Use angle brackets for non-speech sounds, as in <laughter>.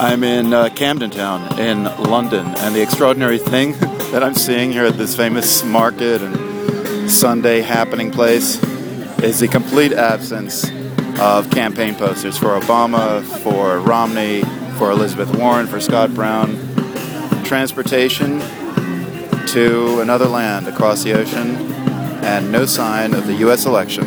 I'm in uh, Camden Town in London, and the extraordinary thing <laughs> that I'm seeing here at this famous market and Sunday happening place is the complete absence of campaign posters for Obama, for Romney, for Elizabeth Warren, for Scott Brown. Transportation to another land across the ocean, and no sign of the U.S. election.